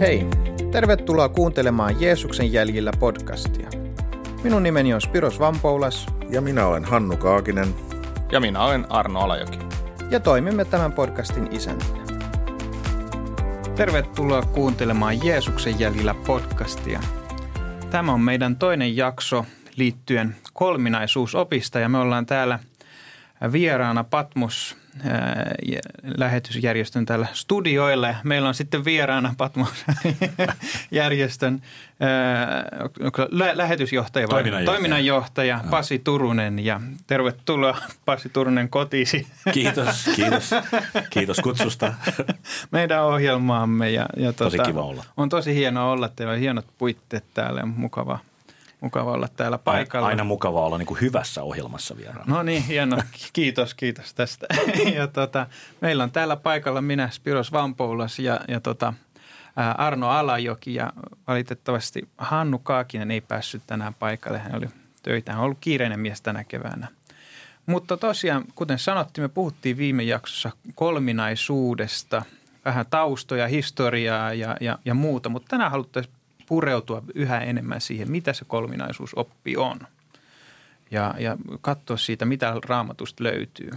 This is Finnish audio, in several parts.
Hei, tervetuloa kuuntelemaan Jeesuksen jäljillä podcastia. Minun nimeni on Spiros Vampoulas. Ja minä olen Hannu Kaakinen. Ja minä olen Arno Alajoki. Ja toimimme tämän podcastin isäntinä. Tervetuloa kuuntelemaan Jeesuksen jäljillä podcastia. Tämä on meidän toinen jakso liittyen kolminaisuusopista ja me ollaan täällä vieraana Patmos lähetysjärjestön täällä studioilla. Meillä on sitten vieraana Patmos-järjestön lähetysjohtaja, toiminnanjohtaja. toiminnanjohtaja Pasi Turunen. Ja tervetuloa Pasi Turunen kotiisi. Kiitos, kiitos. Kiitos kutsusta. Meidän ohjelmaamme. Ja, ja tosi tota, kiva olla. On tosi hienoa olla. Teillä on hienot puitteet täällä ja mukava Mukava olla täällä paikalla. Aina mukava olla niin kuin hyvässä ohjelmassa vieraana. No niin, hieno. Kiitos, kiitos tästä. ja tota, meillä on täällä paikalla minä, Spiros Vampoulas ja, ja tota, Arno Alajoki ja valitettavasti Hannu Kaakinen ei päässyt tänään paikalle. Hän oli töitä. Hän on ollut kiireinen mies tänä keväänä. Mutta tosiaan, kuten sanottiin, me puhuttiin viime jaksossa kolminaisuudesta, vähän taustoja, historiaa ja, ja, ja muuta, mutta tänään haluttaisiin pureutua yhä enemmän siihen, mitä se kolminaisuusoppi on ja, ja katsoa siitä, mitä raamatusta löytyy.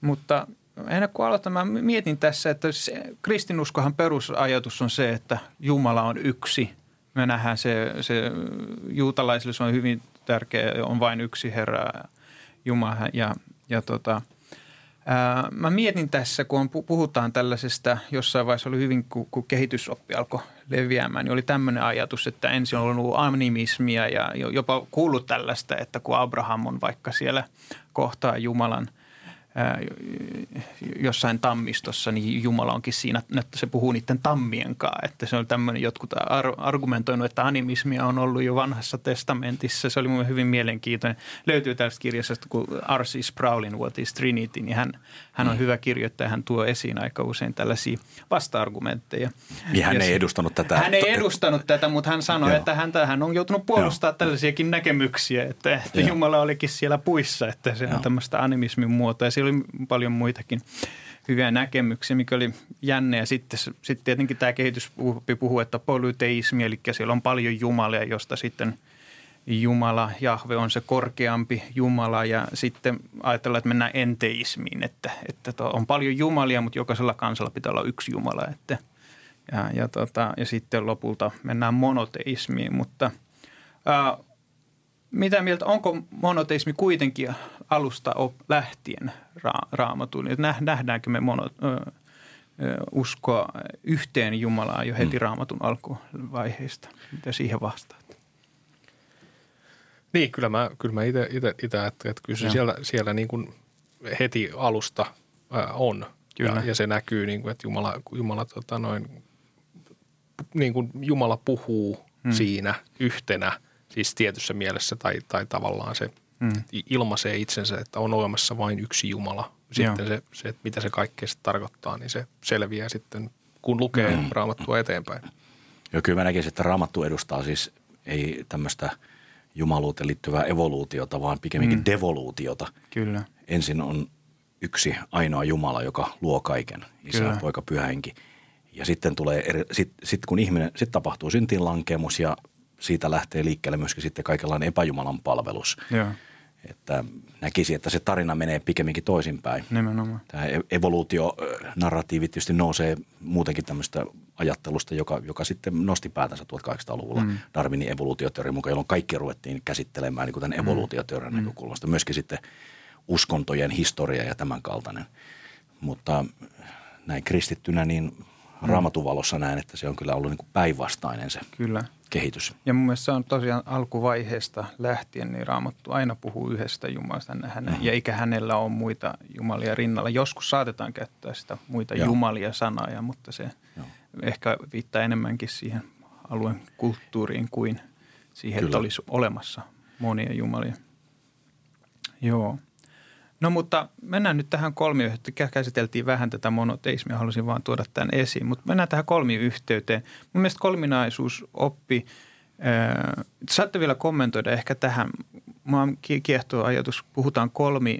Mutta ennen kuin aloitan, mä mietin tässä, että se, kristinuskohan perusajatus on se, että Jumala on yksi. Me nähdään se, se juutalaisille se on hyvin tärkeä, on vain yksi Herra Jumala ja, ja tota – Mä mietin tässä, kun puhutaan tällaisesta, jossain vaiheessa oli hyvin, kun kehitysoppi alkoi leviämään, niin oli tämmöinen ajatus, että ensin on ollut animismia ja jopa kuullut tällaista, että kun Abraham on vaikka siellä kohtaa Jumalan – jossain tammistossa, niin Jumala onkin siinä, että se puhuu niiden tammien kanssa. Että se on tämmöinen, jotkut argumentoinut, että animismia on ollut jo vanhassa testamentissa. Se oli mun hyvin mielenkiintoinen. Löytyy tästä kirjasta, kun R.C. Sproulin What is Trinity, niin hän, hän on mm. hyvä kirjoittaja. Hän tuo esiin aika usein tällaisia vasta-argumentteja. Ja hän ja ei edustanut tätä. Hän ei edustanut tätä, mutta hän sanoi, Joo. että häntä, hän on joutunut puolustamaan Joo. tällaisiakin näkemyksiä, että, että Jumala olikin siellä puissa, että se on tämmöistä animismin muotoa. Ja oli paljon muitakin hyviä näkemyksiä, mikä oli jänne. Ja sitten, sitten tietenkin tämä kehitys puhuu, että polyteismi, eli siellä on paljon jumalia, josta sitten Jumala, Jahve on se korkeampi Jumala ja sitten ajatellaan, että mennään enteismiin, että, että on paljon jumalia, mutta jokaisella kansalla pitää olla yksi Jumala. Että, ja, ja, tota, ja sitten lopulta mennään monoteismiin, mutta ää, mitä mieltä, onko monoteismi kuitenkin alusta lähtien ra- raamatun? Nähdäänkö me mono, ö, uskoa yhteen Jumalaan jo heti mm. raamatun alkuvaiheista? Mitä siihen vastaat? Niin, kyllä mä, kyllä mä itse ajattelen, että kyllä se siellä, siellä niin kuin heti alusta ää, on. Kyllä. Ja, ja se näkyy, niin kuin, että Jumala, Jumala, tota noin, niin kuin Jumala puhuu hmm. siinä yhtenä, siis tietyssä mielessä tai, tai tavallaan se – mm. ilmaisee itsensä, että on olemassa vain yksi Jumala. Sitten se, se, että mitä se kaikkea tarkoittaa, niin se selviää sitten, kun lukee mm. raamattua eteenpäin. Joo, kyllä mä näkisin, että raamattu edustaa siis ei tämmöistä jumaluuteen liittyvää evoluutiota, vaan pikemminkin mm. devoluutiota. Kyllä. Ensin on yksi ainoa Jumala, joka luo kaiken, isä, Kyllä. poika, pyhähenki. Ja sitten tulee, sitten sit kun ihminen, sitten tapahtuu syntiinlankemus ja siitä lähtee liikkeelle myöskin sitten kaikenlainen epäjumalan palvelus. Joo. Että näkisi, että se tarina menee pikemminkin toisinpäin. Nimenomaan. Tämä e- evoluutionarratiivi tietysti nousee muutenkin tämmöistä ajattelusta, joka, joka sitten nosti päätänsä 1800-luvulla mm. Darwinin evoluutioteoria mukaan, jolloin kaikki ruvettiin käsittelemään niin tämän mm. evoluutioteorian mm. näkökulmasta. Myöskin sitten uskontojen historia ja tämän kaltainen. Mutta näin kristittynä, niin mm. raamatuvalossa näen, että se on kyllä ollut niin päinvastainen se kyllä kehitys. Ja mun mielestä se on tosiaan alkuvaiheesta lähtien, niin Raamattu aina puhuu yhdestä Jumalasta hänen, mm-hmm. ja eikä hänellä ole muita Jumalia rinnalla. Joskus saatetaan käyttää sitä muita Joo. Jumalia sanaa, mutta se Joo. ehkä viittaa enemmänkin siihen alueen kulttuuriin kuin siihen, Kyllä. että olisi olemassa monia Jumalia. Joo. No mutta mennään nyt tähän kolmiyhteyteen. Käsiteltiin vähän tätä monoteismia, halusin vaan tuoda tämän esiin. Mutta mennään tähän kolmiyhteyteen. Mun mielestä kolminaisuusoppi, äh, saatte vielä kommentoida ehkä tähän. Mua kiehtoo ajatus, puhutaan kolmi,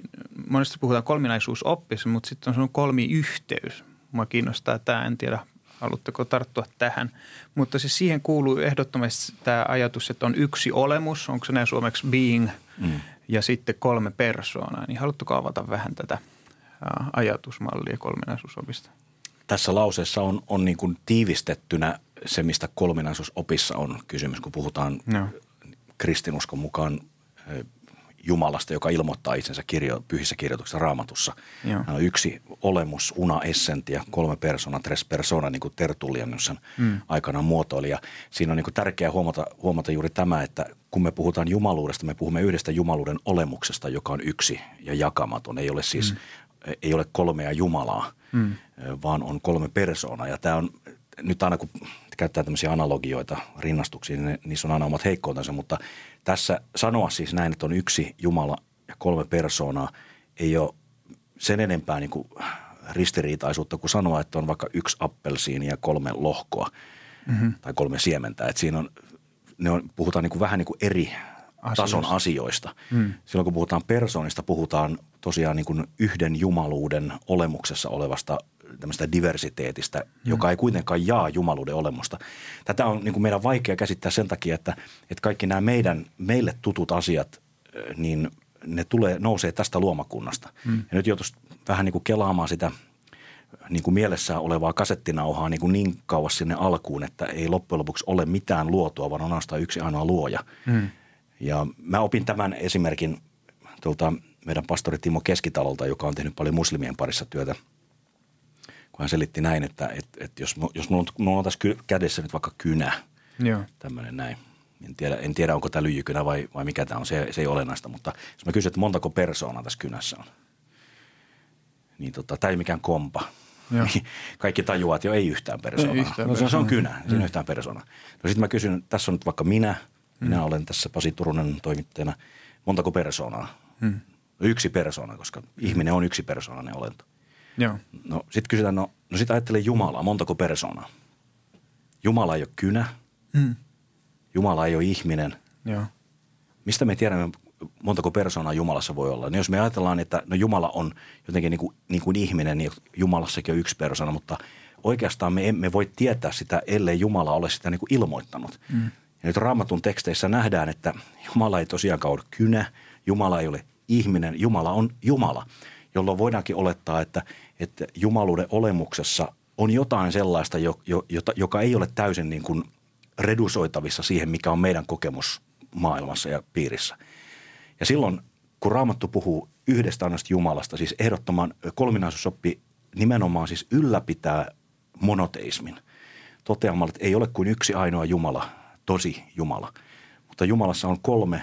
monesti puhutaan kolminaisuusoppissa, mutta sitten on kolmiyhteys. Mua kiinnostaa tämä, en tiedä Haluatteko tarttua tähän? Mutta siis siihen kuuluu ehdottomasti tämä ajatus, että on yksi olemus, onko se näin suomeksi being, mm. Ja sitten kolme persoonaa. Niin haluatteko avata vähän tätä ajatusmallia kolminaisuusopista? Tässä lauseessa on, on niin kuin tiivistettynä se, mistä kolminaisuusopissa on kysymys, kun puhutaan no. kristinuskon mukaan Jumalasta, joka ilmoittaa itsensä kirjo, pyhissä kirjoituksissa raamatussa. Joo. On yksi olemus, una essentia, kolme persona, tres persona, niin kuin Tertullianus mm. aikanaan muotoili. Ja siinä on niin kuin tärkeää huomata, huomata juuri tämä, että kun me puhutaan jumaluudesta, me puhumme yhdestä jumaluuden olemuksesta, joka on yksi ja jakamaton. Ei ole siis mm. ei ole kolmea Jumalaa, mm. vaan on kolme persoonaa. Ja tämä on nyt aina kun käyttää tämmöisiä analogioita rinnastuksiin, niin niissä on aina omat heikkoutensa, mutta tässä sanoa siis näin, että on yksi Jumala ja kolme persoonaa, ei ole sen enempää niin kuin ristiriitaisuutta kuin sanoa, että on vaikka yksi appelsiini ja kolme lohkoa mm-hmm. tai kolme siementä. Että siinä on, ne on, puhutaan niin kuin vähän niin kuin eri asioista. tason asioista. Mm. Silloin kun puhutaan persoonista, puhutaan tosiaan niin kuin yhden jumaluuden olemuksessa olevasta tämmöistä diversiteetistä, mm. joka ei kuitenkaan jaa jumaluuden olemusta. Tätä on niin kuin meidän vaikea käsittää sen takia, että, että kaikki nämä meidän, meille tutut asiat, niin ne tulee, nousee tästä luomakunnasta. Mm. Ja nyt joutuisi vähän niin kuin kelaamaan sitä niin kuin mielessään olevaa kasettinauhaa niin, kuin niin kauas sinne alkuun, että ei loppujen lopuksi ole mitään luotua, vaan on ainoastaan yksi ainoa luoja. Mm. Ja mä opin tämän esimerkin tuolta meidän pastori Timo Keskitalolta, joka on tehnyt paljon muslimien parissa työtä – kun hän selitti näin, että, että, että jos, jos mulla, on, mulla on tässä kädessä nyt vaikka kynä, Joo. tämmöinen näin. En tiedä, en tiedä, onko tämä lyijykynä vai, vai mikä tämä on, se, se ei ole olennaista, mutta jos mä kysyn, että montako persoonaa tässä kynässä on, niin tota, tämä ei mikään kompa. Joo. Kaikki tajuaa, että jo ei yhtään persoonaa. Ei yhtään no, se, se on kynä, mm. siinä yhtään persoonaa. No sitten mä kysyn, tässä on nyt vaikka minä, minä mm. olen tässä Pasi Turunen toimittajana, montako persoonaa? Mm. Yksi persoona, koska ihminen on yksi persoonainen olento. Joo. No sitten kysytään, no, no sitten ajattele Jumalaa, montako persoonaa? Jumala ei ole kynä, mm. Jumala ei ole ihminen. Joo. Mistä me tiedämme, montako persoonaa Jumalassa voi olla? No jos me ajatellaan, että no Jumala on jotenkin niin kuin, niin kuin ihminen, niin Jumalassakin on yksi persoona, mutta oikeastaan me emme voi tietää sitä, ellei Jumala ole sitä niin kuin ilmoittanut. Mm. Ja nyt Raamatun teksteissä nähdään, että Jumala ei tosiaankaan ole kynä, Jumala ei ole ihminen, Jumala on Jumala, jolloin voidaankin olettaa, että – että jumaluuden olemuksessa on jotain sellaista, jo, jo, jota, joka ei ole täysin niin kuin redusoitavissa siihen, mikä on meidän kokemus maailmassa ja piirissä. Ja silloin, kun Raamattu puhuu yhdestä ainoasta Jumalasta, siis ehdottoman kolminaisuusoppi nimenomaan siis ylläpitää monoteismin. Toteamalla, että ei ole kuin yksi ainoa Jumala, tosi Jumala. Mutta Jumalassa on kolme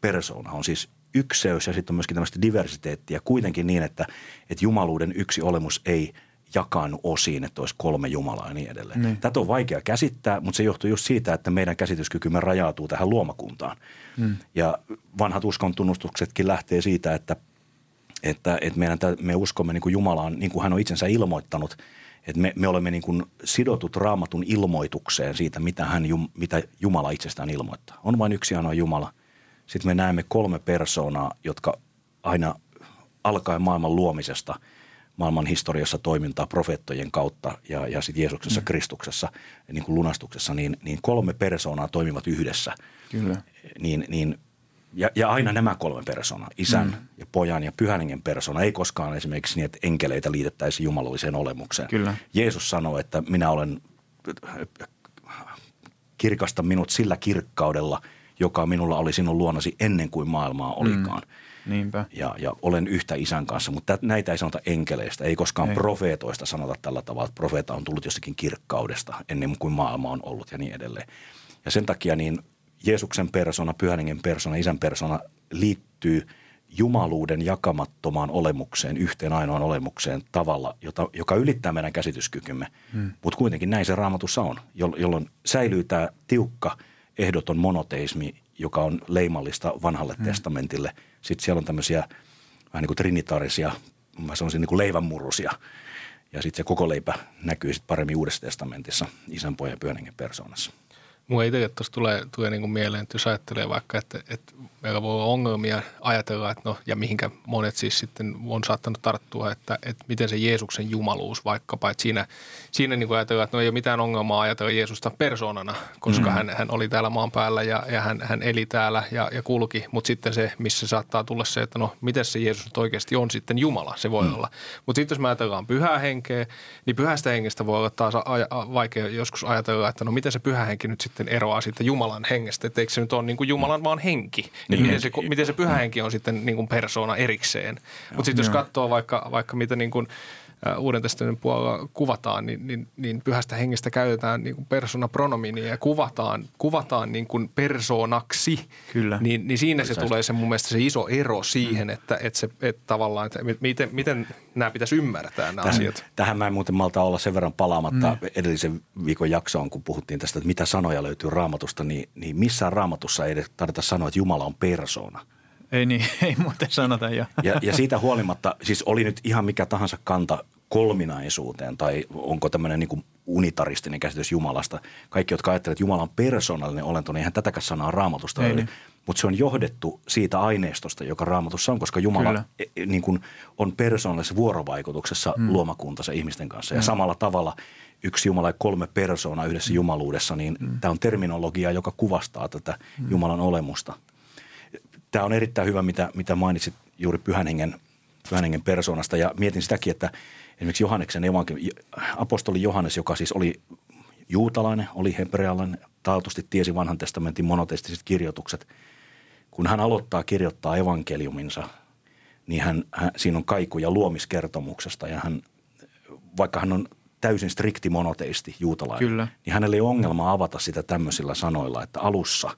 persoonaa. On siis ykseys ja sitten on myöskin tämmöistä diversiteettiä kuitenkin niin, että, että jumaluuden yksi olemus ei jakaannu osiin, että olisi kolme Jumalaa ja niin edelleen. Niin. Tätä on vaikea käsittää, mutta se johtuu just siitä, että meidän käsityskykymme rajautuu tähän luomakuntaan. Hmm. Ja vanhat uskon tunnustuksetkin lähtee siitä, että, että, että meidän, me uskomme niin kuin Jumalaan, niin kuin hän on itsensä ilmoittanut, että me, me olemme niin kuin sidotut raamatun ilmoitukseen siitä, mitä, hän, mitä Jumala itsestään ilmoittaa. On vain yksi ainoa Jumala – sitten me näemme kolme persoonaa, jotka aina alkaen maailman luomisesta, maailman historiassa toimintaa profeettojen kautta ja, ja sitten Jeesuksessa, mm. Kristuksessa, niin kuin lunastuksessa, niin, niin kolme persoonaa toimivat yhdessä. Kyllä. Niin, niin, ja, ja aina nämä kolme persoonaa, isän mm. ja pojan ja pyhän persona, ei koskaan esimerkiksi niin, että enkeleitä liitettäisiin jumalalliseen olemukseen. Kyllä. Jeesus sanoi, että minä olen, kirkasta minut sillä kirkkaudella – joka minulla oli sinun luonasi ennen kuin maailmaa olikaan. Mm. Niinpä. Ja, ja olen yhtä isän kanssa, mutta näitä ei sanota enkeleistä, ei koskaan ei. profeetoista sanota tällä tavalla, että profeeta on tullut jostakin kirkkaudesta ennen kuin maailma on ollut ja niin edelleen. Ja sen takia niin Jeesuksen persona, pyhäningen persona, isän persona liittyy jumaluuden jakamattomaan olemukseen, yhteen ainoaan olemukseen tavalla, jota, joka ylittää meidän käsityskykymme. Hmm. Mutta kuitenkin näin se raamatussa on, jolloin säilyy tämä tiukka – ehdoton monoteismi, joka on leimallista vanhalle mm. testamentille. Sitten siellä on tämmöisiä vähän niin kuin trinitaarisia, mä sanoisin niin kuin leivänmurusia. Ja sitten se koko leipä näkyy sitten paremmin Uudessa testamentissa isän, pojan ja pyhän persoonassa. Mua itse tuossa tulee, tulee niin kuin mieleen, että jos ajattelee vaikka, että, että meillä voi olla ongelmia ajatella, että no, ja mihinkä monet siis sitten on saattanut tarttua, että, että miten se Jeesuksen jumaluus vaikkapa, että siinä, siinä niin kuin ajatellaan, että no ei ole mitään ongelmaa ajatella Jeesusta persoonana, koska mm. hän, hän oli täällä maan päällä ja, ja hän, hän eli täällä ja, ja kulki, mutta sitten se, missä saattaa tulla se, että no miten se Jeesus nyt oikeasti on sitten Jumala, se voi mm. olla. Mutta sitten jos me ajatellaan pyhää henkeä, niin pyhästä hengestä voi olla taas aja, vaikea joskus ajatella, että no miten se pyhä henki nyt sitten eroaa sitten Jumalan hengestä, että eikö se nyt ole niin kuin Jumalan vaan henki, niin miten se, miten se pyhä henki on sitten niin kuin persoona erikseen. Mutta sitten jos katsoo vaikka, vaikka mitä niin kuin – Uuden testamentin puolella kuvataan, niin, niin, niin pyhästä hengestä käytetään niin kuin persona pronominia ja kuvataan, kuvataan niin kuin persoonaksi. Kyllä. Niin, niin siinä se tulee se mun mielestä se iso ero siihen, mm. että, että, se, että tavallaan, että miten, miten nämä pitäisi ymmärtää nämä tähän, asiat. Tähän mä en muuten malta olla sen verran palaamatta mm. edellisen viikon jaksoon, kun puhuttiin tästä, että mitä sanoja löytyy raamatusta, niin, niin missään raamatussa ei edes tarvita sanoa, että Jumala on persoona – ei niin, ei muuten sanota jo. Ja, ja siitä huolimatta, siis oli nyt ihan mikä tahansa kanta kolminaisuuteen tai onko tämmöinen niin unitaristinen käsitys Jumalasta. Kaikki, jotka ajattelevat, että Jumala on persoonallinen olento, niin eihän tätäkään sanaa raamatusta ei, niin. Mutta se on johdettu siitä aineistosta, joka raamatussa on, koska Jumala Kyllä. E, e, niin kuin on persoonallisessa vuorovaikutuksessa hmm. luomakuntansa ihmisten kanssa. Ja hmm. samalla tavalla yksi Jumala ja kolme persoonaa yhdessä hmm. jumaluudessa, niin hmm. tämä on terminologia, joka kuvastaa tätä hmm. Jumalan olemusta – tämä on erittäin hyvä, mitä, mitä mainitsit juuri Pyhän Hengen, Pyhän Hengen persoonasta ja mietin sitäkin, että esimerkiksi Johanneksen evankeli, apostoli Johannes, joka siis oli juutalainen, oli hebrealainen, taatusti tiesi vanhan testamentin monoteistiset kirjoitukset. Kun hän aloittaa kirjoittaa evankeliuminsa, niin hän, hän, siinä on kaikuja luomiskertomuksesta ja hän, vaikka hän on täysin strikti monoteisti juutalainen, Kyllä. niin hänellä ei ongelma avata sitä tämmöisillä sanoilla, että alussa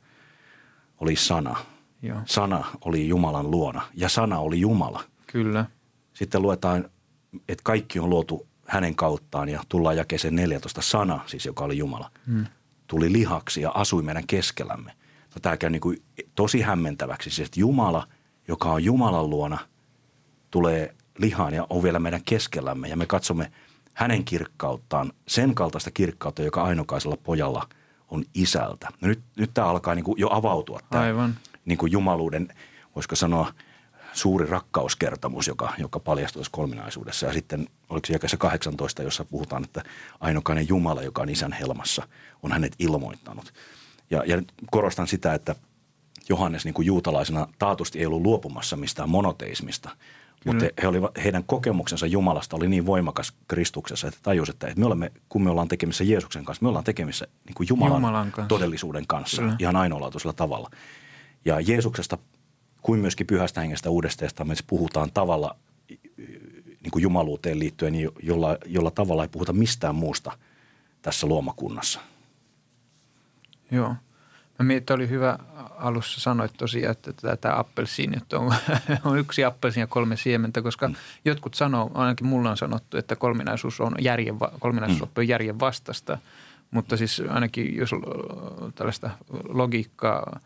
oli sana – Joo. Sana oli Jumalan luona ja sana oli Jumala. Kyllä. Sitten luetaan, että kaikki on luotu hänen kauttaan ja tullaan jakeeseen 14. Sana, siis joka oli Jumala, hmm. tuli lihaksi ja asui meidän keskellämme. No, tämä käy niin kuin tosi hämmentäväksi, siis että Jumala, joka on Jumalan luona, tulee lihaan ja on vielä meidän keskellämme ja me katsomme hänen kirkkauttaan, sen kaltaista kirkkautta, joka ainokaisella pojalla on isältä. No nyt, nyt tämä alkaa niin kuin jo avautua tämä, Aivan niin kuin jumaluuden, voisiko sanoa, suuri rakkauskertomus, joka, joka paljastui kolminaisuudessa. Ja sitten oliko se jakessa 18, jossa puhutaan, että ainokainen Jumala, joka on isän helmassa, on hänet ilmoittanut. Ja, ja korostan sitä, että Johannes niin kuin juutalaisena taatusti ei ollut luopumassa mistään monoteismista, mutta he, he olivat, heidän kokemuksensa Jumalasta oli niin voimakas Kristuksessa, että tajus, että me olemme, kun me ollaan tekemissä Jeesuksen kanssa, me ollaan tekemissä niin kuin Jumalan, Jumalan kanssa. todellisuuden kanssa Kyllä. ihan ainoalaatuisella tavalla. Ja Jeesuksesta kuin myöskin pyhästä hengestä uudesta testamentissa puhutaan tavalla niin kuin jumaluuteen liittyen, jolla, jolla tavalla ei puhuta mistään muusta tässä luomakunnassa. Joo. Mä mietin, että oli hyvä alussa sanoit tosiaan, että tämä appelsiini, että on, on yksi appelsiini ja kolme siementä, koska mm. jotkut sanoo, ainakin mulla on sanottu, että kolminaisuus on järjen, kolminaisuus mm. on järjen vastasta, mutta siis ainakin jos tällaista logiikkaa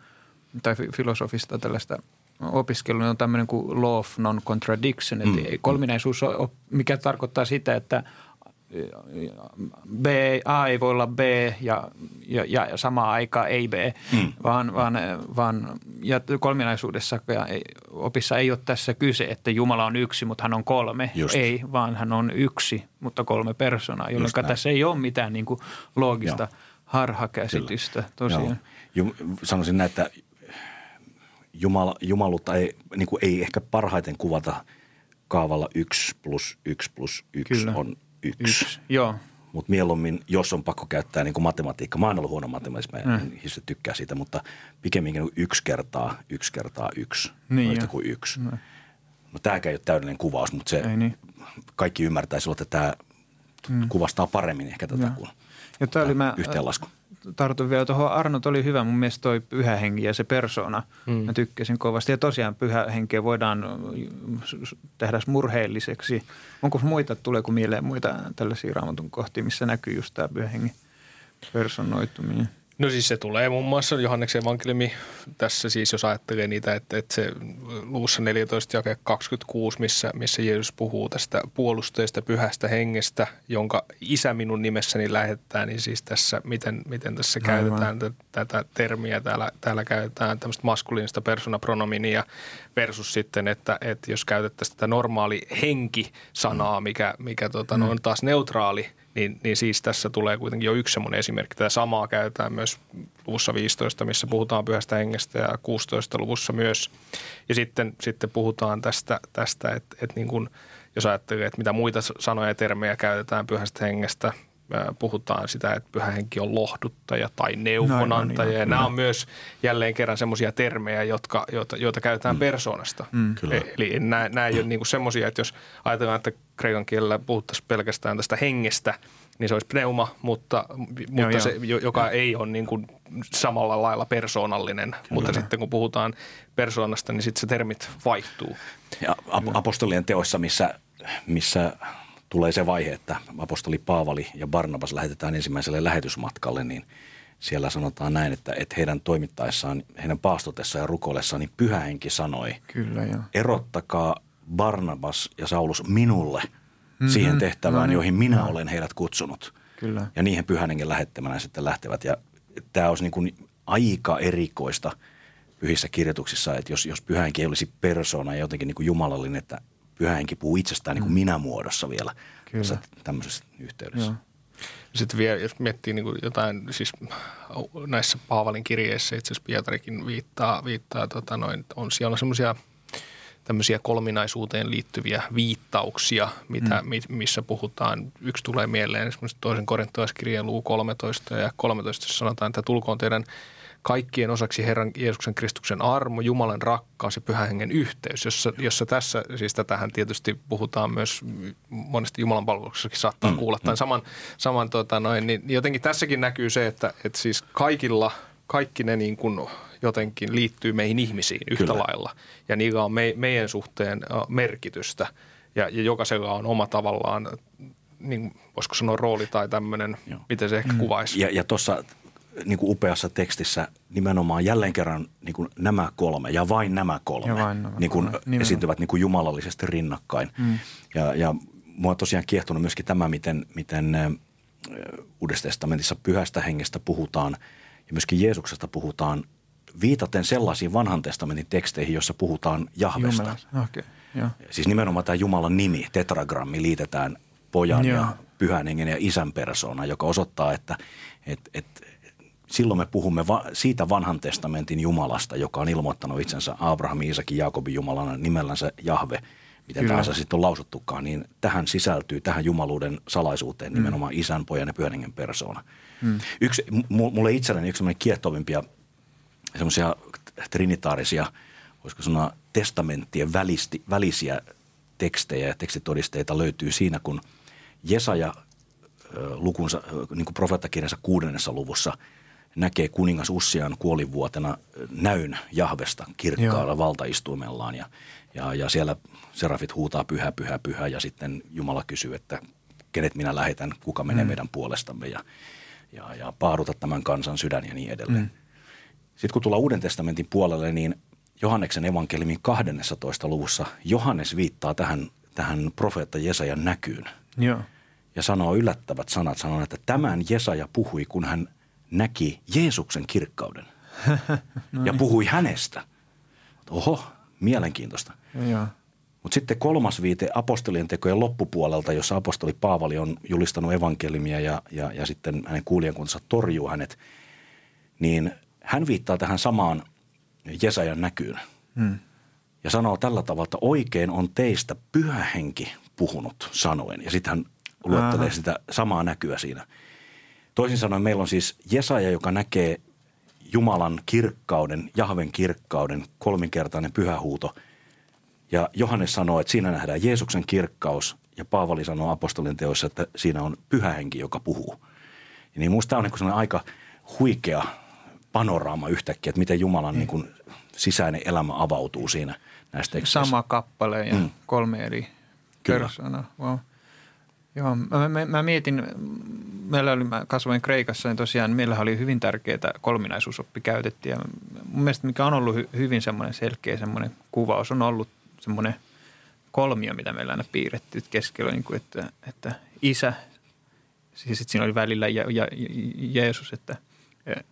tai filosofista tällaista opiskelua, niin on tämmöinen kuin law of non-contradiction, mm. että kolminaisuus, on, mikä tarkoittaa sitä, että B, A ei voi olla B ja, ja, ja samaan aikaan ei B, mm. vaan, vaan, vaan ja kolminaisuudessa ja opissa ei ole tässä kyse, että Jumala on yksi, mutta hän on kolme. Just. Ei, vaan hän on yksi, mutta kolme personaa, jolloin tässä ei ole mitään niin kuin loogista Joo. harhakäsitystä Kyllä. tosiaan. Joo. Sanoisin näin, että Jumala, jumaluutta ei, niin kuin ei ehkä parhaiten kuvata kaavalla 1 plus 1 plus 1 Kyllä. on 1. Yksi. Joo. Mutta mieluummin, jos on pakko käyttää niin kuin matematiikka, mä oon ollut huono matematiikka, mä mm. tykkää siitä, mutta pikemminkin niin yksi kertaa, yksi kertaa yksi, niin yhtä kuin yksi. Mm. No tämäkään ei ole täydellinen kuvaus, mutta se ei niin. kaikki ymmärtää silloin, että tämä mm. kuvastaa paremmin ehkä tätä kuin ja tämä oli mä, yhteenlasku tartun vielä tuohon. Arnot oli hyvä mun mielestä toi pyhä henki ja se persona. Mm. Mä tykkäsin kovasti. Ja tosiaan pyhä henkeä voidaan tehdä murheelliseksi. Onko muita, tuleeko mieleen muita tällaisia raamatun kohtia, missä näkyy just tämä pyhä henki personoituminen? No siis se tulee muun muassa Johanneksen evankeliumi. Tässä siis, jos ajattelee niitä, että, että se luvussa 14 jake 26, missä, missä Jeesus puhuu tästä puolusteesta pyhästä hengestä, jonka isä minun nimessäni lähettää, niin siis tässä, miten, miten tässä Aivan. käytetään t- tätä termiä, täällä, täällä käytetään tämmöistä maskuliinista personapronominia versus sitten, että, että jos käytettäisiin tätä normaali henki-sanaa, mikä, mikä tota, no, on taas neutraali – niin, niin siis tässä tulee kuitenkin jo yksi semmoinen esimerkki. Tätä samaa käytetään myös luvussa 15, missä puhutaan pyhästä hengestä ja 16 luvussa myös. Ja sitten, sitten puhutaan tästä, tästä että, että niin kuin, jos ajattelee, että mitä muita sanoja ja termejä käytetään pyhästä hengestä – puhutaan sitä, että pyhä henki on lohduttaja tai neuvonantaja. No, no, ja nämä on myös jälleen kerran semmoisia termejä, jotka, joita, joita käytetään mm. persoonasta. Mm, kyllä. Eli nämä, nämä ei ole niin semmoisia, että jos ajatellaan, että kreikan kielellä puhuttaisiin pelkästään tästä hengestä, niin se olisi pneuma, mutta, mutta joo, se, joo. joka joo. ei ole niin kuin samalla lailla persoonallinen. Kyllä. Mutta sitten kun puhutaan persoonasta, niin sitten se termit vaihtuu. Ja apostolien teoissa, missä, missä tulee se vaihe, että apostoli Paavali ja Barnabas lähetetään ensimmäiselle lähetysmatkalle, niin siellä sanotaan näin, että, että heidän toimittaessaan, heidän paastotessaan ja rukoillessaan, niin pyhä henki sanoi, Kyllä, jo. erottakaa Barnabas ja Saulus minulle mm-hmm. siihen tehtävään, no niin. joihin minä no. olen heidät kutsunut. Kyllä. Ja niihin pyhän hengen lähettämänä sitten lähtevät. Ja tämä olisi niin kuin aika erikoista pyhissä kirjoituksissa, että jos, jos pyhä henki ei olisi persona ja jotenkin niin kuin jumalallinen, että pyhä henki puhuu itsestään niin kuin mm. minä-muodossa vielä Kyllä. tämmöisessä yhteydessä. Joo. Sitten vielä, jos miettii niin kuin jotain, siis näissä Paavalin kirjeissä itse asiassa Pietarikin viittaa, viittaa tota noin, on siellä semmoisia tämmöisiä kolminaisuuteen liittyviä viittauksia, mitä, mm. missä puhutaan. Yksi tulee mieleen esimerkiksi toisen korintolaiskirjeen luu 13 ja 13 sanotaan, että tulkoon teidän – kaikkien osaksi Herran Jeesuksen Kristuksen armo, Jumalan rakkaus ja pyhän hengen yhteys, jossa, jossa tässä, siis tätähän tietysti puhutaan myös monesti Jumalan palveluksessakin saattaa mm, kuulla, tai mm. saman, saman tota noin, niin jotenkin tässäkin näkyy se, että, että siis kaikilla, kaikki ne niin kuin jotenkin liittyy meihin ihmisiin yhtä Kyllä. lailla, ja niillä on me, meidän suhteen merkitystä, ja, ja jokaisella on oma tavallaan niin voisiko sanoa rooli tai tämmöinen, Joo. miten se ehkä mm. kuvaisi. Ja, ja tuossa niin kuin upeassa tekstissä nimenomaan jälleen kerran niin kuin nämä kolme ja vain nämä kolme ja vain nämä niin kuin kolme. esiintyvät niin kuin jumalallisesti rinnakkain. Mm. Ja, ja mua on tosiaan kiehtonut myöskin tämä, miten, miten Uudessa testamentissa pyhästä hengestä puhutaan ja myöskin Jeesuksesta puhutaan viitaten sellaisiin vanhan testamentin teksteihin, joissa puhutaan Jahvesta. Okay. Siis nimenomaan tämä Jumalan nimi, tetragrammi, liitetään pojan ja, ja pyhän hengen ja isän persoona, joka osoittaa, että et, et silloin me puhumme va- siitä vanhan testamentin Jumalasta, joka on ilmoittanut itsensä Abrahamin, Isakin, Jaakobin Jumalana nimellänsä Jahve, miten Kyllä. tahansa sitten on lausuttukaan, niin tähän sisältyy, tähän jumaluuden salaisuuteen mm. nimenomaan isän, pojan ja pyhän persoona. Mm. Yksi, mulle itselleni yksi sellainen kiehtovimpia semmoisia trinitaarisia, voisiko sanoa testamenttien välisti, välisiä tekstejä ja tekstitodisteita löytyy siinä, kun Jesaja lukunsa, niin kuin profeettakirjansa kuudennessa luvussa – näkee kuningas Ussian kuolivuotena näyn Jahvesta kirkkaalla Joo. valtaistuimellaan ja, ja, ja siellä serafit huutaa pyhä, pyhä, pyhä ja sitten Jumala kysyy, että kenet minä lähetän, kuka menee mm. meidän puolestamme ja, ja, ja paaduta tämän kansan sydän ja niin edelleen. Mm. Sitten kun tullaan Uuden testamentin puolelle, niin Johanneksen evankeliumin 12. luvussa Johannes viittaa tähän, tähän profeetta Jesajan näkyyn. Joo. Ja sanoo yllättävät sanat, sanoo, että tämän Jesaja puhui, kun hän – näki Jeesuksen kirkkauden no ja puhui hänestä. Oho, mielenkiintoista. Mutta sitten kolmas viite apostolien tekojen loppupuolelta, jossa apostoli Paavali on julistanut evankelimia ja, ja, ja sitten hänen kuulijankuntansa torjuu hänet, niin hän viittaa tähän samaan Jesajan näkyyn. Hmm. Ja sanoo tällä tavalla, että oikein on teistä pyhä henki puhunut sanoen. Ja sitten hän luettelee Aha. sitä samaa näkyä siinä – Toisin sanoen meillä on siis Jesaja, joka näkee Jumalan kirkkauden, Jahven kirkkauden, kolminkertainen pyhähuuto. Ja Johannes sanoo, että siinä nähdään Jeesuksen kirkkaus ja Paavali sanoo apostolin teoissa, että siinä on pyhä henki, joka puhuu. Ja niin minusta tämä on niin aika huikea panoraama yhtäkkiä, että miten Jumalan niin kuin sisäinen elämä avautuu siinä näistä teksteissä. Sama kappale ja mm. kolme eri persoonaa. Wow. Joo, mä, mä, mä mietin meillä oli, mä kasvoin Kreikassa, niin tosiaan meillä oli hyvin tärkeää kolminaisuusoppi käytettiin. Ja mun mielestä mikä on ollut hy, hyvin semmoinen selkeä semmoinen kuvaus, on ollut semmoinen kolmio, mitä meillä aina piirrettiin keskellä, niin kuin, että, että isä, siis sitten siinä oli välillä ja, ja, ja Jeesus, että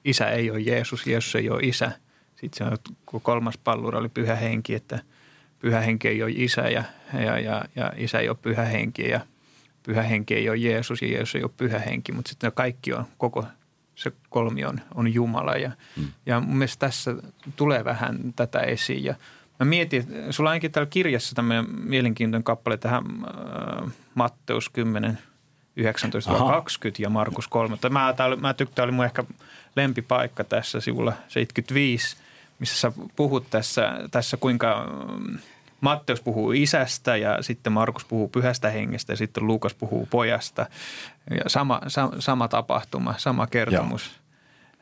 isä ei ole Jeesus, Jeesus ei ole isä. Sitten se on, kolmas pallura oli pyhä henki, että pyhä henki ei ole isä ja, ja, ja, ja isä ei ole pyhä henki ja – pyhä henki ei ole Jeesus ja Jeesus ei ole pyhä henki, mutta sitten kaikki on, koko se kolmi on, on Jumala. Ja, mm. ja mun mielestä tässä tulee vähän tätä esiin. Ja mä mietin, sulla on ainakin täällä kirjassa tämmöinen mielenkiintoinen kappale tähän äh, Matteus 10, 19-20 ja Markus 3. Mä, tää oli, mä tykkään, oli mun ehkä lempipaikka tässä sivulla 75, missä sä puhut tässä, tässä kuinka Matteus puhuu isästä ja sitten Markus puhuu pyhästä hengestä ja sitten Luukas puhuu pojasta. Ja sama, sama, sama tapahtuma, sama kertomus.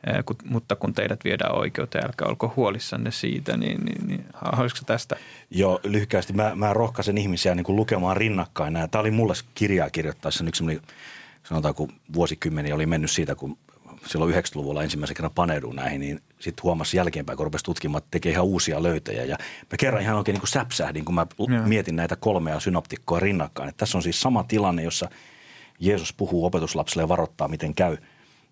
Joo. Kun, mutta kun teidät viedään oikeuteen, älkää olko huolissanne siitä, niin, niin, niin haluaisitko tästä? Joo, lyhykästi. Mä, mä rohkaisen ihmisiä niin kuin lukemaan rinnakkain. Tämä oli mulle kirjaa kirjoittaessa yksi semmoinen, sanotaan kun vuosikymmeni oli mennyt siitä, kun silloin 90-luvulla ensimmäisen kerran paneuduin näihin, niin sitten huomasi jälkeenpäin, kun rupesi tutkimaan, että tekee ihan uusia löytöjä. Ja mä kerran ihan oikein niin kuin säpsähdin, kun mä ja. mietin näitä kolmea synoptikkoa rinnakkain. Että tässä on siis sama tilanne, jossa Jeesus puhuu opetuslapsille ja varoittaa, miten käy.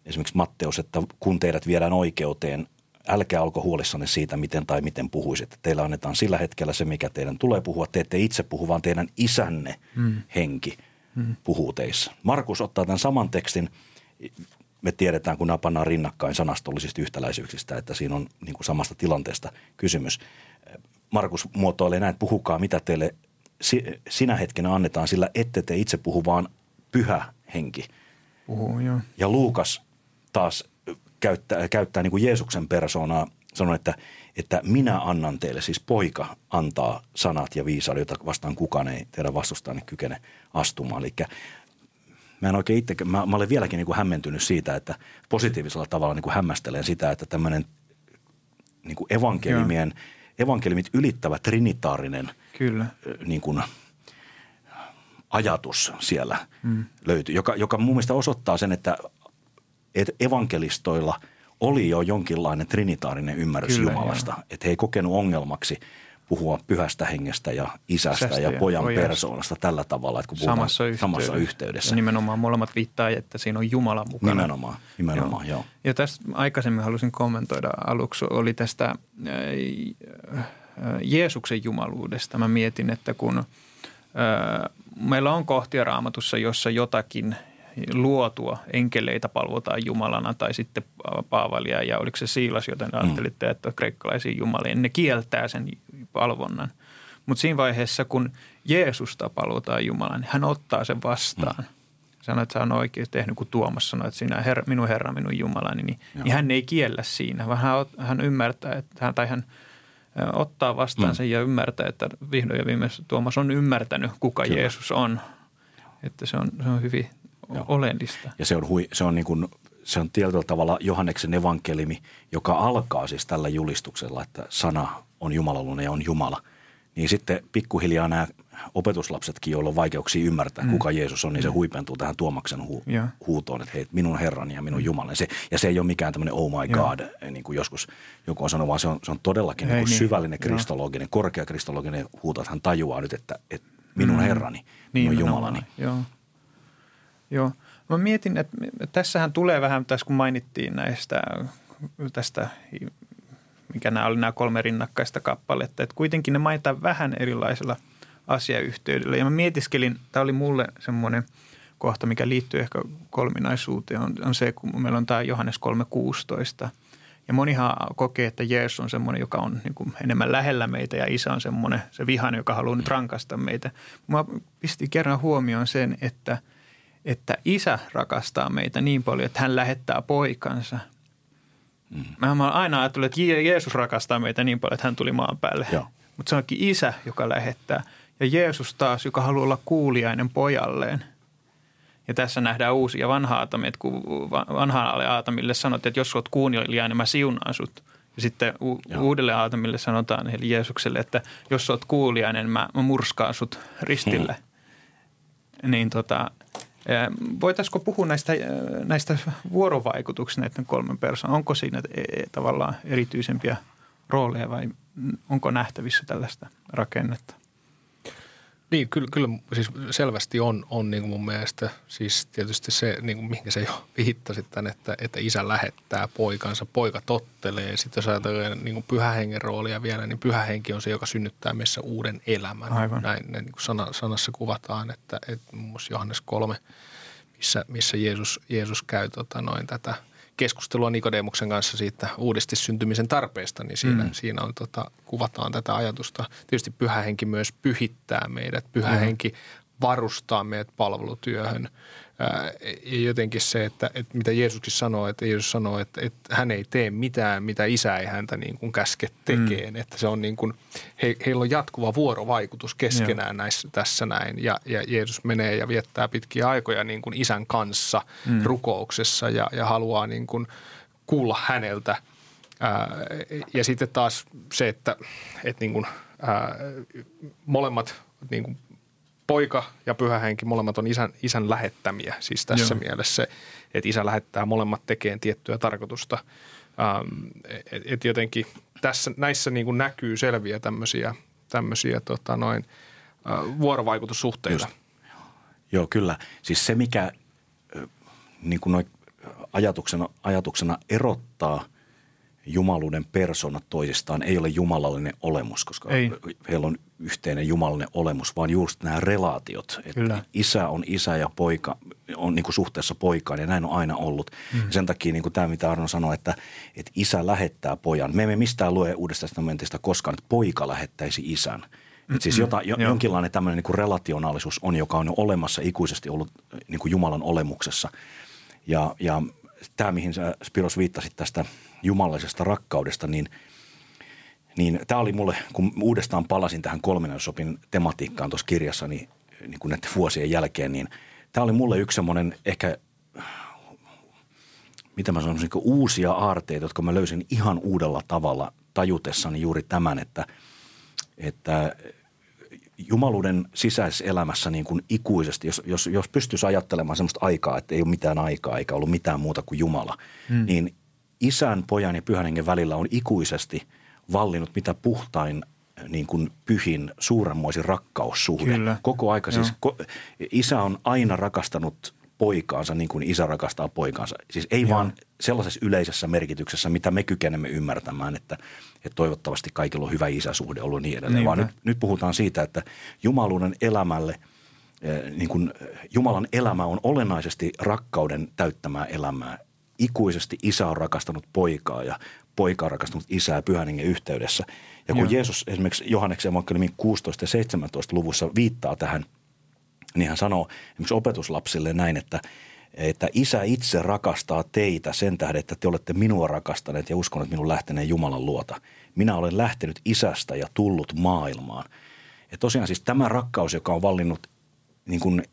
Esimerkiksi Matteus, että kun teidät viedään oikeuteen, älkää olko huolissanne siitä, miten tai miten puhuisitte. Teillä annetaan sillä hetkellä se, mikä teidän tulee puhua. Te ette itse puhu, vaan teidän isänne hmm. henki hmm. puhuu teissä. Markus ottaa tämän saman tekstin me tiedetään, kun nämä pannaan rinnakkain sanastollisista yhtäläisyyksistä, että siinä on niin kuin samasta tilanteesta kysymys. Markus muotoilee näin, että puhukaa mitä teille sinä hetkenä annetaan, sillä ette te itse puhu, vaan pyhä henki. Puhuu, joo. Ja Luukas taas käyttää, käyttää niin kuin Jeesuksen persoonaa, sanoi, että, että minä annan teille, siis poika antaa sanat ja viisauden, jota vastaan kukaan ei teidän vastustajanne kykene astumaan. Eli mä en oikein itse, mä, mä olen vieläkin niin kuin hämmentynyt siitä, että positiivisella tavalla niin kuin hämmästelen sitä, että tämmöinen niin kuin evankelimien, evankelimit ylittävä trinitaarinen Kyllä. Niin kuin, ajatus siellä mm. löytyy, joka, joka mun mielestä osoittaa sen, että evankelistoilla oli jo jonkinlainen trinitaarinen ymmärrys Kyllä, Jumalasta, joo. että he ei kokenut ongelmaksi – puhua pyhästä hengestä ja isästä Sästä ja, ja pojan pojasta. persoonasta tällä tavalla, että kun samassa, yhteydessä. samassa yhteydessä. Ja nimenomaan molemmat viittaa, että siinä on Jumala mukana. Nimenomaan, nimenomaan joo. joo. Ja tästä aikaisemmin halusin kommentoida aluksi, oli tästä äh, äh, Jeesuksen jumaluudesta. Mä mietin, että kun äh, meillä on kohtia raamatussa, jossa jotakin – luotua enkeleitä palvotaan Jumalana tai sitten Paavalia ja oliko se Siilas, joten mm. ajattelitte, että kreikkalaisia jumalia, ne kieltää sen palvonnan. Mutta siinä vaiheessa, kun Jeesusta palvotaan Jumalana, niin hän ottaa sen vastaan. Mm. Sanoi, että hän on oikein tehnyt, kun Tuomas sanoi, että sinä herra, minun Herra, minun Jumalani, niin, niin hän ei kiellä siinä, vaan hän, hän ymmärtää, että hän, tai hän ottaa vastaan mm. sen ja ymmärtää, että vihdoin ja viimeisesti Tuomas on ymmärtänyt, kuka Kyllä. Jeesus on. Että se on, se on hyvin Joo. oleellista. Ja se on, hui, se on niin kuin, se on tietyllä tavalla Johanneksen evankelimi, joka alkaa siis tällä julistuksella, että sana on Jumalaluinen ja on Jumala. Niin sitten pikkuhiljaa nämä opetuslapsetkin, joilla on vaikeuksia ymmärtää, mm. kuka Jeesus on, niin se mm. huipentuu tähän Tuomaksen hu- huutoon, että hei, minun Herrani ja minun mm. Jumalani. Se, ja se ei ole mikään tämmöinen oh my god, ja. niin kuin joskus joku on sanonut, vaan se on, se on todellakin niin kuin niin. syvällinen kristologinen, korkea kristologinen huuto, että hän tajuaa nyt, että, että minun mm. Herrani, niin, minun Jumalani. Joo. Joo. Mä mietin, että tässähän tulee vähän, tässä kun mainittiin näistä, tästä, mikä nämä oli nämä kolme rinnakkaista kappaletta, että kuitenkin ne mainitaan vähän erilaisella asiayhteydellä. Ja mä mietiskelin, tämä oli mulle semmoinen kohta, mikä liittyy ehkä kolminaisuuteen, on, on se, kun meillä on tämä Johannes 3.16. Ja monihan kokee, että Jeesus on semmoinen, joka on niin kuin enemmän lähellä meitä ja isä on semmoinen, se vihan, joka haluaa nyt rankasta meitä. Mä pistin kerran huomioon sen, että – että isä rakastaa meitä niin paljon, että hän lähettää poikansa. Mm. Mä aina ajatellut, että Jeesus rakastaa meitä niin paljon, että hän tuli maan päälle. Mutta se onkin isä, joka lähettää. Ja Jeesus taas, joka haluaa olla kuuliainen pojalleen. Ja tässä nähdään uusia vanha Aatamia, kun vanhaalle Aatamille sanottiin, että jos olet kuuliainen, mä siunaan sut. Ja sitten u- uudelle Aatamille sanotaan, eli Jeesukselle, että jos olet kuuliainen, mä, mä murskaan sut ristille. Hmm. Niin tota, Voitaisiko puhua näistä, näistä vuorovaikutuksista näiden kolmen persoonan? Onko siinä tavallaan erityisempiä rooleja vai onko nähtävissä tällaista rakennetta? Niin, kyllä, kyllä siis selvästi on, on niin kuin mun mielestä siis tietysti se, niin kuin mihinkä se jo viittasi tämän, että, että isä lähettää poikansa, poika tottelee. Sitten jos ajatellaan niin kuin pyhähengen roolia vielä, niin pyhähenki on se, joka synnyttää meissä uuden elämän. Aivan. Näin niin kuin sana, sanassa kuvataan, että, että muun muassa Johannes 3, missä, missä Jeesus, Jeesus käy tota noin tätä – keskustelua Nikodemuksen kanssa siitä uudesti syntymisen tarpeesta, niin siinä, mm. siinä on, tota, kuvataan tätä ajatusta. Tietysti pyhähenki myös pyhittää meidät. Pyhähenki varustaa meidät palvelutyöhön – ja jotenkin se, että, että mitä Jeesuskin sanoo, että Jeesus sanoo, että, että hän ei tee mitään, mitä isä ei häntä niin kuin käske tekeen. Mm. Että se on niin kuin, he, heillä on jatkuva vuorovaikutus keskenään näissä, tässä näin. Ja, ja Jeesus menee ja viettää pitkiä aikoja niin kuin isän kanssa mm. rukouksessa ja, ja haluaa niin kuin kuulla häneltä. Ää, ja sitten taas se, että, että niin kuin, ää, molemmat niin kuin poika ja pyhä henki, molemmat on isän, isän lähettämiä. Siis tässä Joo. mielessä, että isä lähettää molemmat tekemään tiettyä tarkoitusta. Ähm, et, et jotenkin tässä, näissä niin kuin näkyy selviä tämmöisiä, tämmöisiä tota noin, äh, vuorovaikutussuhteita. Just. Joo, kyllä. Siis se, mikä niin kuin ajatuksena, ajatuksena erottaa – jumaluuden persoonat toisistaan ei ole jumalallinen olemus, koska ei. heillä on yhteinen jumalallinen olemus, vaan just nämä relaatiot. Että Kyllä. isä on isä ja poika on niin kuin suhteessa poikaan ja näin on aina ollut. Mm. Ja sen takia niin kuin tämä, mitä Arno sanoi, että, että isä lähettää pojan. Me emme mistään lue uudesta testamentista koskaan, että poika lähettäisi isän. Että siis jota, jo, jonkinlainen tämmöinen niin kuin relationaalisuus on, joka on jo olemassa ikuisesti ollut niin kuin Jumalan olemuksessa. Ja, ja tämä, mihin sä Spiros viittasit tästä jumalaisesta rakkaudesta, niin, niin tämä oli mulle, kun uudestaan palasin tähän kolminaisopin tematiikkaan tuossa kirjassa, niin, niin kuin näiden vuosien jälkeen, niin tämä oli mulle yksi semmoinen ehkä, mitä mä sanoisin, niin uusia aarteita, jotka mä löysin ihan uudella tavalla tajutessani juuri tämän, että, että jumaluuden sisäisessä elämässä niin kuin ikuisesti, jos, jos, jos pystyisi ajattelemaan sellaista aikaa, että ei ole mitään aikaa eikä ollut mitään muuta kuin Jumala, hmm. niin isän, pojan ja pyhän hengen välillä on ikuisesti vallinnut mitä puhtain niin kuin pyhin, suuremmoisin rakkaussuhde. Kyllä. Koko aika siis, ko, isä on aina rakastanut poikaansa niin kuin isä rakastaa poikaansa. Siis ei Joo. vaan sellaisessa yleisessä merkityksessä, mitä me kykenemme ymmärtämään, että, että toivottavasti kaikilla on hyvä isäsuhde ollut niin edelleen. Vaan nyt, nyt puhutaan siitä, että jumaluuden elämälle, eh, niin kuin Jumalan elämä on olennaisesti rakkauden täyttämää elämää. Ikuisesti isä on rakastanut poikaa ja poika on rakastanut isää pyhän yhteydessä. Ja kun Joo. Jeesus esimerkiksi Johanneksen evankeliumin 16 ja 17 luvussa viittaa tähän – niin hän sanoo esimerkiksi opetuslapsille näin, että, että isä itse rakastaa teitä sen tähden, että te olette minua rakastaneet ja uskoneet minun lähteneen Jumalan luota. Minä olen lähtenyt isästä ja tullut maailmaan. Ja tosiaan siis tämä rakkaus, joka on vallinnut niin kuin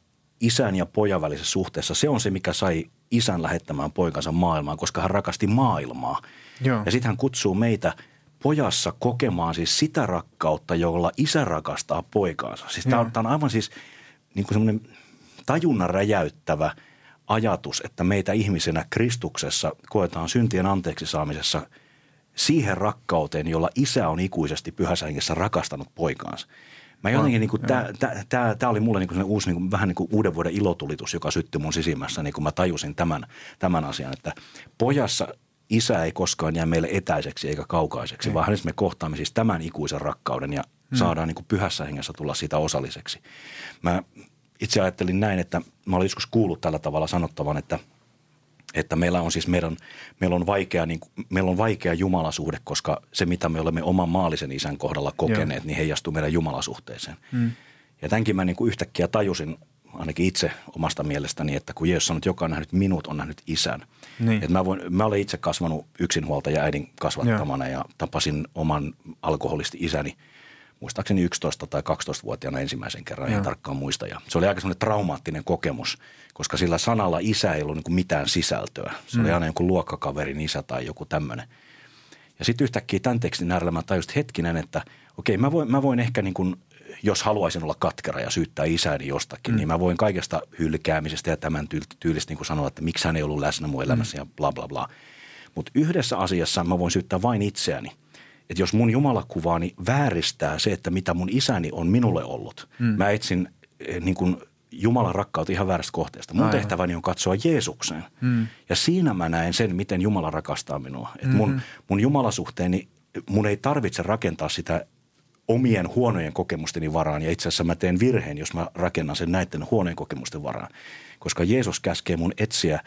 isän ja pojan välisessä suhteessa, se on se, mikä sai isän lähettämään poikansa maailmaan, koska hän rakasti maailmaa. Joo. Ja sitten hän kutsuu meitä pojassa kokemaan siis sitä rakkautta, jolla isä rakastaa poikaansa. Siis tämä on, on aivan siis – niin kuin semmoinen tajunnan räjäyttävä ajatus, että meitä ihmisenä Kristuksessa koetaan syntien anteeksi saamisessa siihen rakkauteen, jolla isä on ikuisesti pyhässä hengessä rakastanut poikaansa. Mä jotenkin, niin tämä oli mulle niin uusi, niin kuin, vähän niin kuin uuden vuoden ilotulitus, joka syttyi mun sisimmässä, niin kuin mä tajusin tämän, tämän asian, että pojassa isä ei koskaan jää meille etäiseksi eikä kaukaiseksi, mm. vaan hänessä me kohtaamme siis tämän ikuisen rakkauden ja mm. saadaan niin kuin pyhässä hengessä tulla siitä osalliseksi. Mä itse ajattelin näin, että mä olin joskus kuullut tällä tavalla sanottavan, että, että meillä on siis meidän, meillä on vaikea, niin, meillä on vaikea jumalasuhde, koska se mitä me olemme oman maallisen isän kohdalla kokeneet, Joo. niin heijastuu meidän jumalasuhteeseen. Mm. Ja tämänkin mä niin kuin yhtäkkiä tajusin ainakin itse omasta mielestäni, että kun Jeesus sanoi, että joka on nähnyt minut, on nähnyt isän. Niin. Että mä, voin, mä olen itse kasvanut yksinhuoltaja äidin kasvattamana Joo. ja tapasin oman alkoholisti isäni – muistaakseni 11 tai 12-vuotiaana ensimmäisen kerran, en tarkkaan muista. Ja se oli aika semmoinen traumaattinen kokemus, koska sillä sanalla isä ei ollut niin mitään sisältöä. Se mm. oli aina joku luokkakaverin isä tai joku tämmöinen. Ja sitten yhtäkkiä tämän tekstin äärellä mä tajusin hetkinen, että okei, mä voin, mä voin ehkä niin kuin jos haluaisin olla katkera ja syyttää isäni jostakin, mm. niin mä voin kaikesta hylkäämisestä ja tämän tyylistä niin kuin sanoa, että miksi hän ei ollut läsnä mun elämässä mm. ja bla bla bla. Mutta yhdessä asiassa mä voin syyttää vain itseäni. Että jos mun jumalakuvaani vääristää se, että mitä mun isäni on minulle ollut. Mm. Mä etsin eh, niin kuin Jumalan rakkautta ihan väärästä kohteesta. Mun Aivan. tehtäväni on katsoa Jeesukseen. Mm. Ja siinä mä näen sen, miten Jumala rakastaa minua. Et mun, mm-hmm. mun Jumalasuhteeni, mun ei tarvitse rakentaa sitä omien huonojen kokemusteni varaan. Ja itse asiassa mä teen virheen, jos mä rakennan sen näiden huonojen kokemusten varaan. Koska Jeesus käskee mun etsiä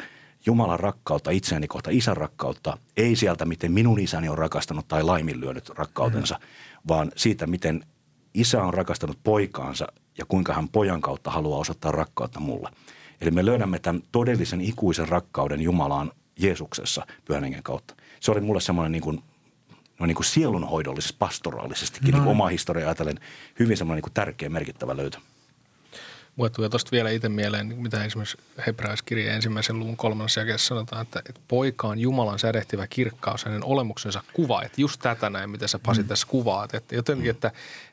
Jumalan rakkautta itseäni kohta, isän rakkautta, ei sieltä, miten minun isäni on rakastanut tai laiminlyönyt rakkautensa, mm. vaan siitä, miten isä on rakastanut poikaansa ja kuinka hän pojan kautta haluaa osoittaa rakkautta mulle. Eli me löydämme tämän todellisen ikuisen rakkauden Jumalaan Jeesuksessa pyhän kautta. Se oli mulle semmoinen niin kuin, no niin kuin sielunhoidollisesti, pastoraalisestikin, no. niin kuin oma historia ajatellen, hyvin semmoinen niin kuin tärkeä, merkittävä löytö. Mulle tulee tuosta vielä itse mieleen, mitä esimerkiksi hebraiskirjeen ensimmäisen luvun kolmannessa jakeessa sanotaan, että, että poika on Jumalan sädehtivä kirkkaus, hänen olemuksensa kuva. Että just tätä näin, mitä sä Pasi mm. tässä kuvaat. Että jotenkin, että,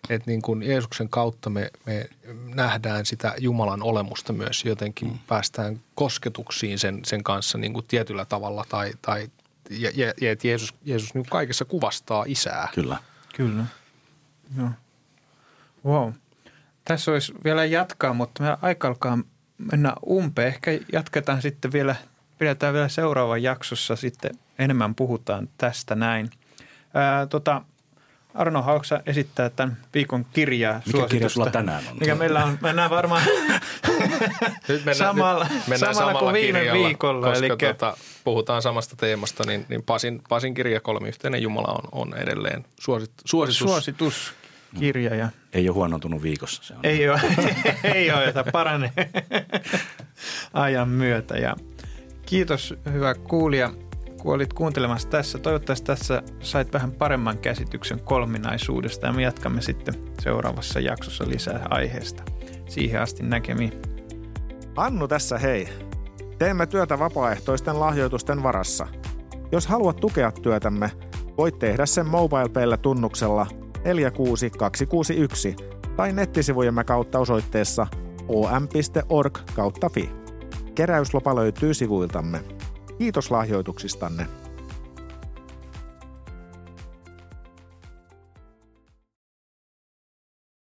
että niin kuin Jeesuksen kautta me, me nähdään sitä Jumalan olemusta myös. Jotenkin mm. päästään kosketuksiin sen, sen kanssa niin kuin tietyllä tavalla tai, tai ja, ja, ja että Jeesus, Jeesus niin kaikessa kuvastaa isää. Kyllä. Kyllä. Joo. Wow. Tässä olisi vielä jatkaa, mutta me aika alkaa mennä umpeen. Ehkä jatketaan sitten vielä, pidetään vielä seuraava jaksossa sitten enemmän puhutaan tästä näin. Ää, tota, Arno Hauksa esittää tämän viikon kirjaa Mikä kirja sulla tänään on? Mikä meillä on? Mennään varmaan nyt mennään, samalla, nyt mennään samalla, samalla kuin viime viikolla. Koska eli... tota, puhutaan samasta teemasta, niin, niin Pasin, Pasin kirja Kolmiyhteinen Jumala on, on edelleen suosit, suositus. Suositus kirja. Ja... Ei ole huonontunut viikossa. Se on ei ole, ei ole, että paranee ajan myötä. Ja kiitos hyvä kuulija, kun olit kuuntelemassa tässä. Toivottavasti tässä sait vähän paremman käsityksen kolminaisuudesta ja me jatkamme sitten seuraavassa jaksossa lisää aiheesta. Siihen asti näkemiin. Annu tässä hei. Teemme työtä vapaaehtoisten lahjoitusten varassa. Jos haluat tukea työtämme, voit tehdä sen MobilePayllä tunnuksella – 46261 tai nettisivujemme kautta osoitteessa om.org kautta fi. Keräyslopa löytyy sivuiltamme. Kiitos lahjoituksistanne.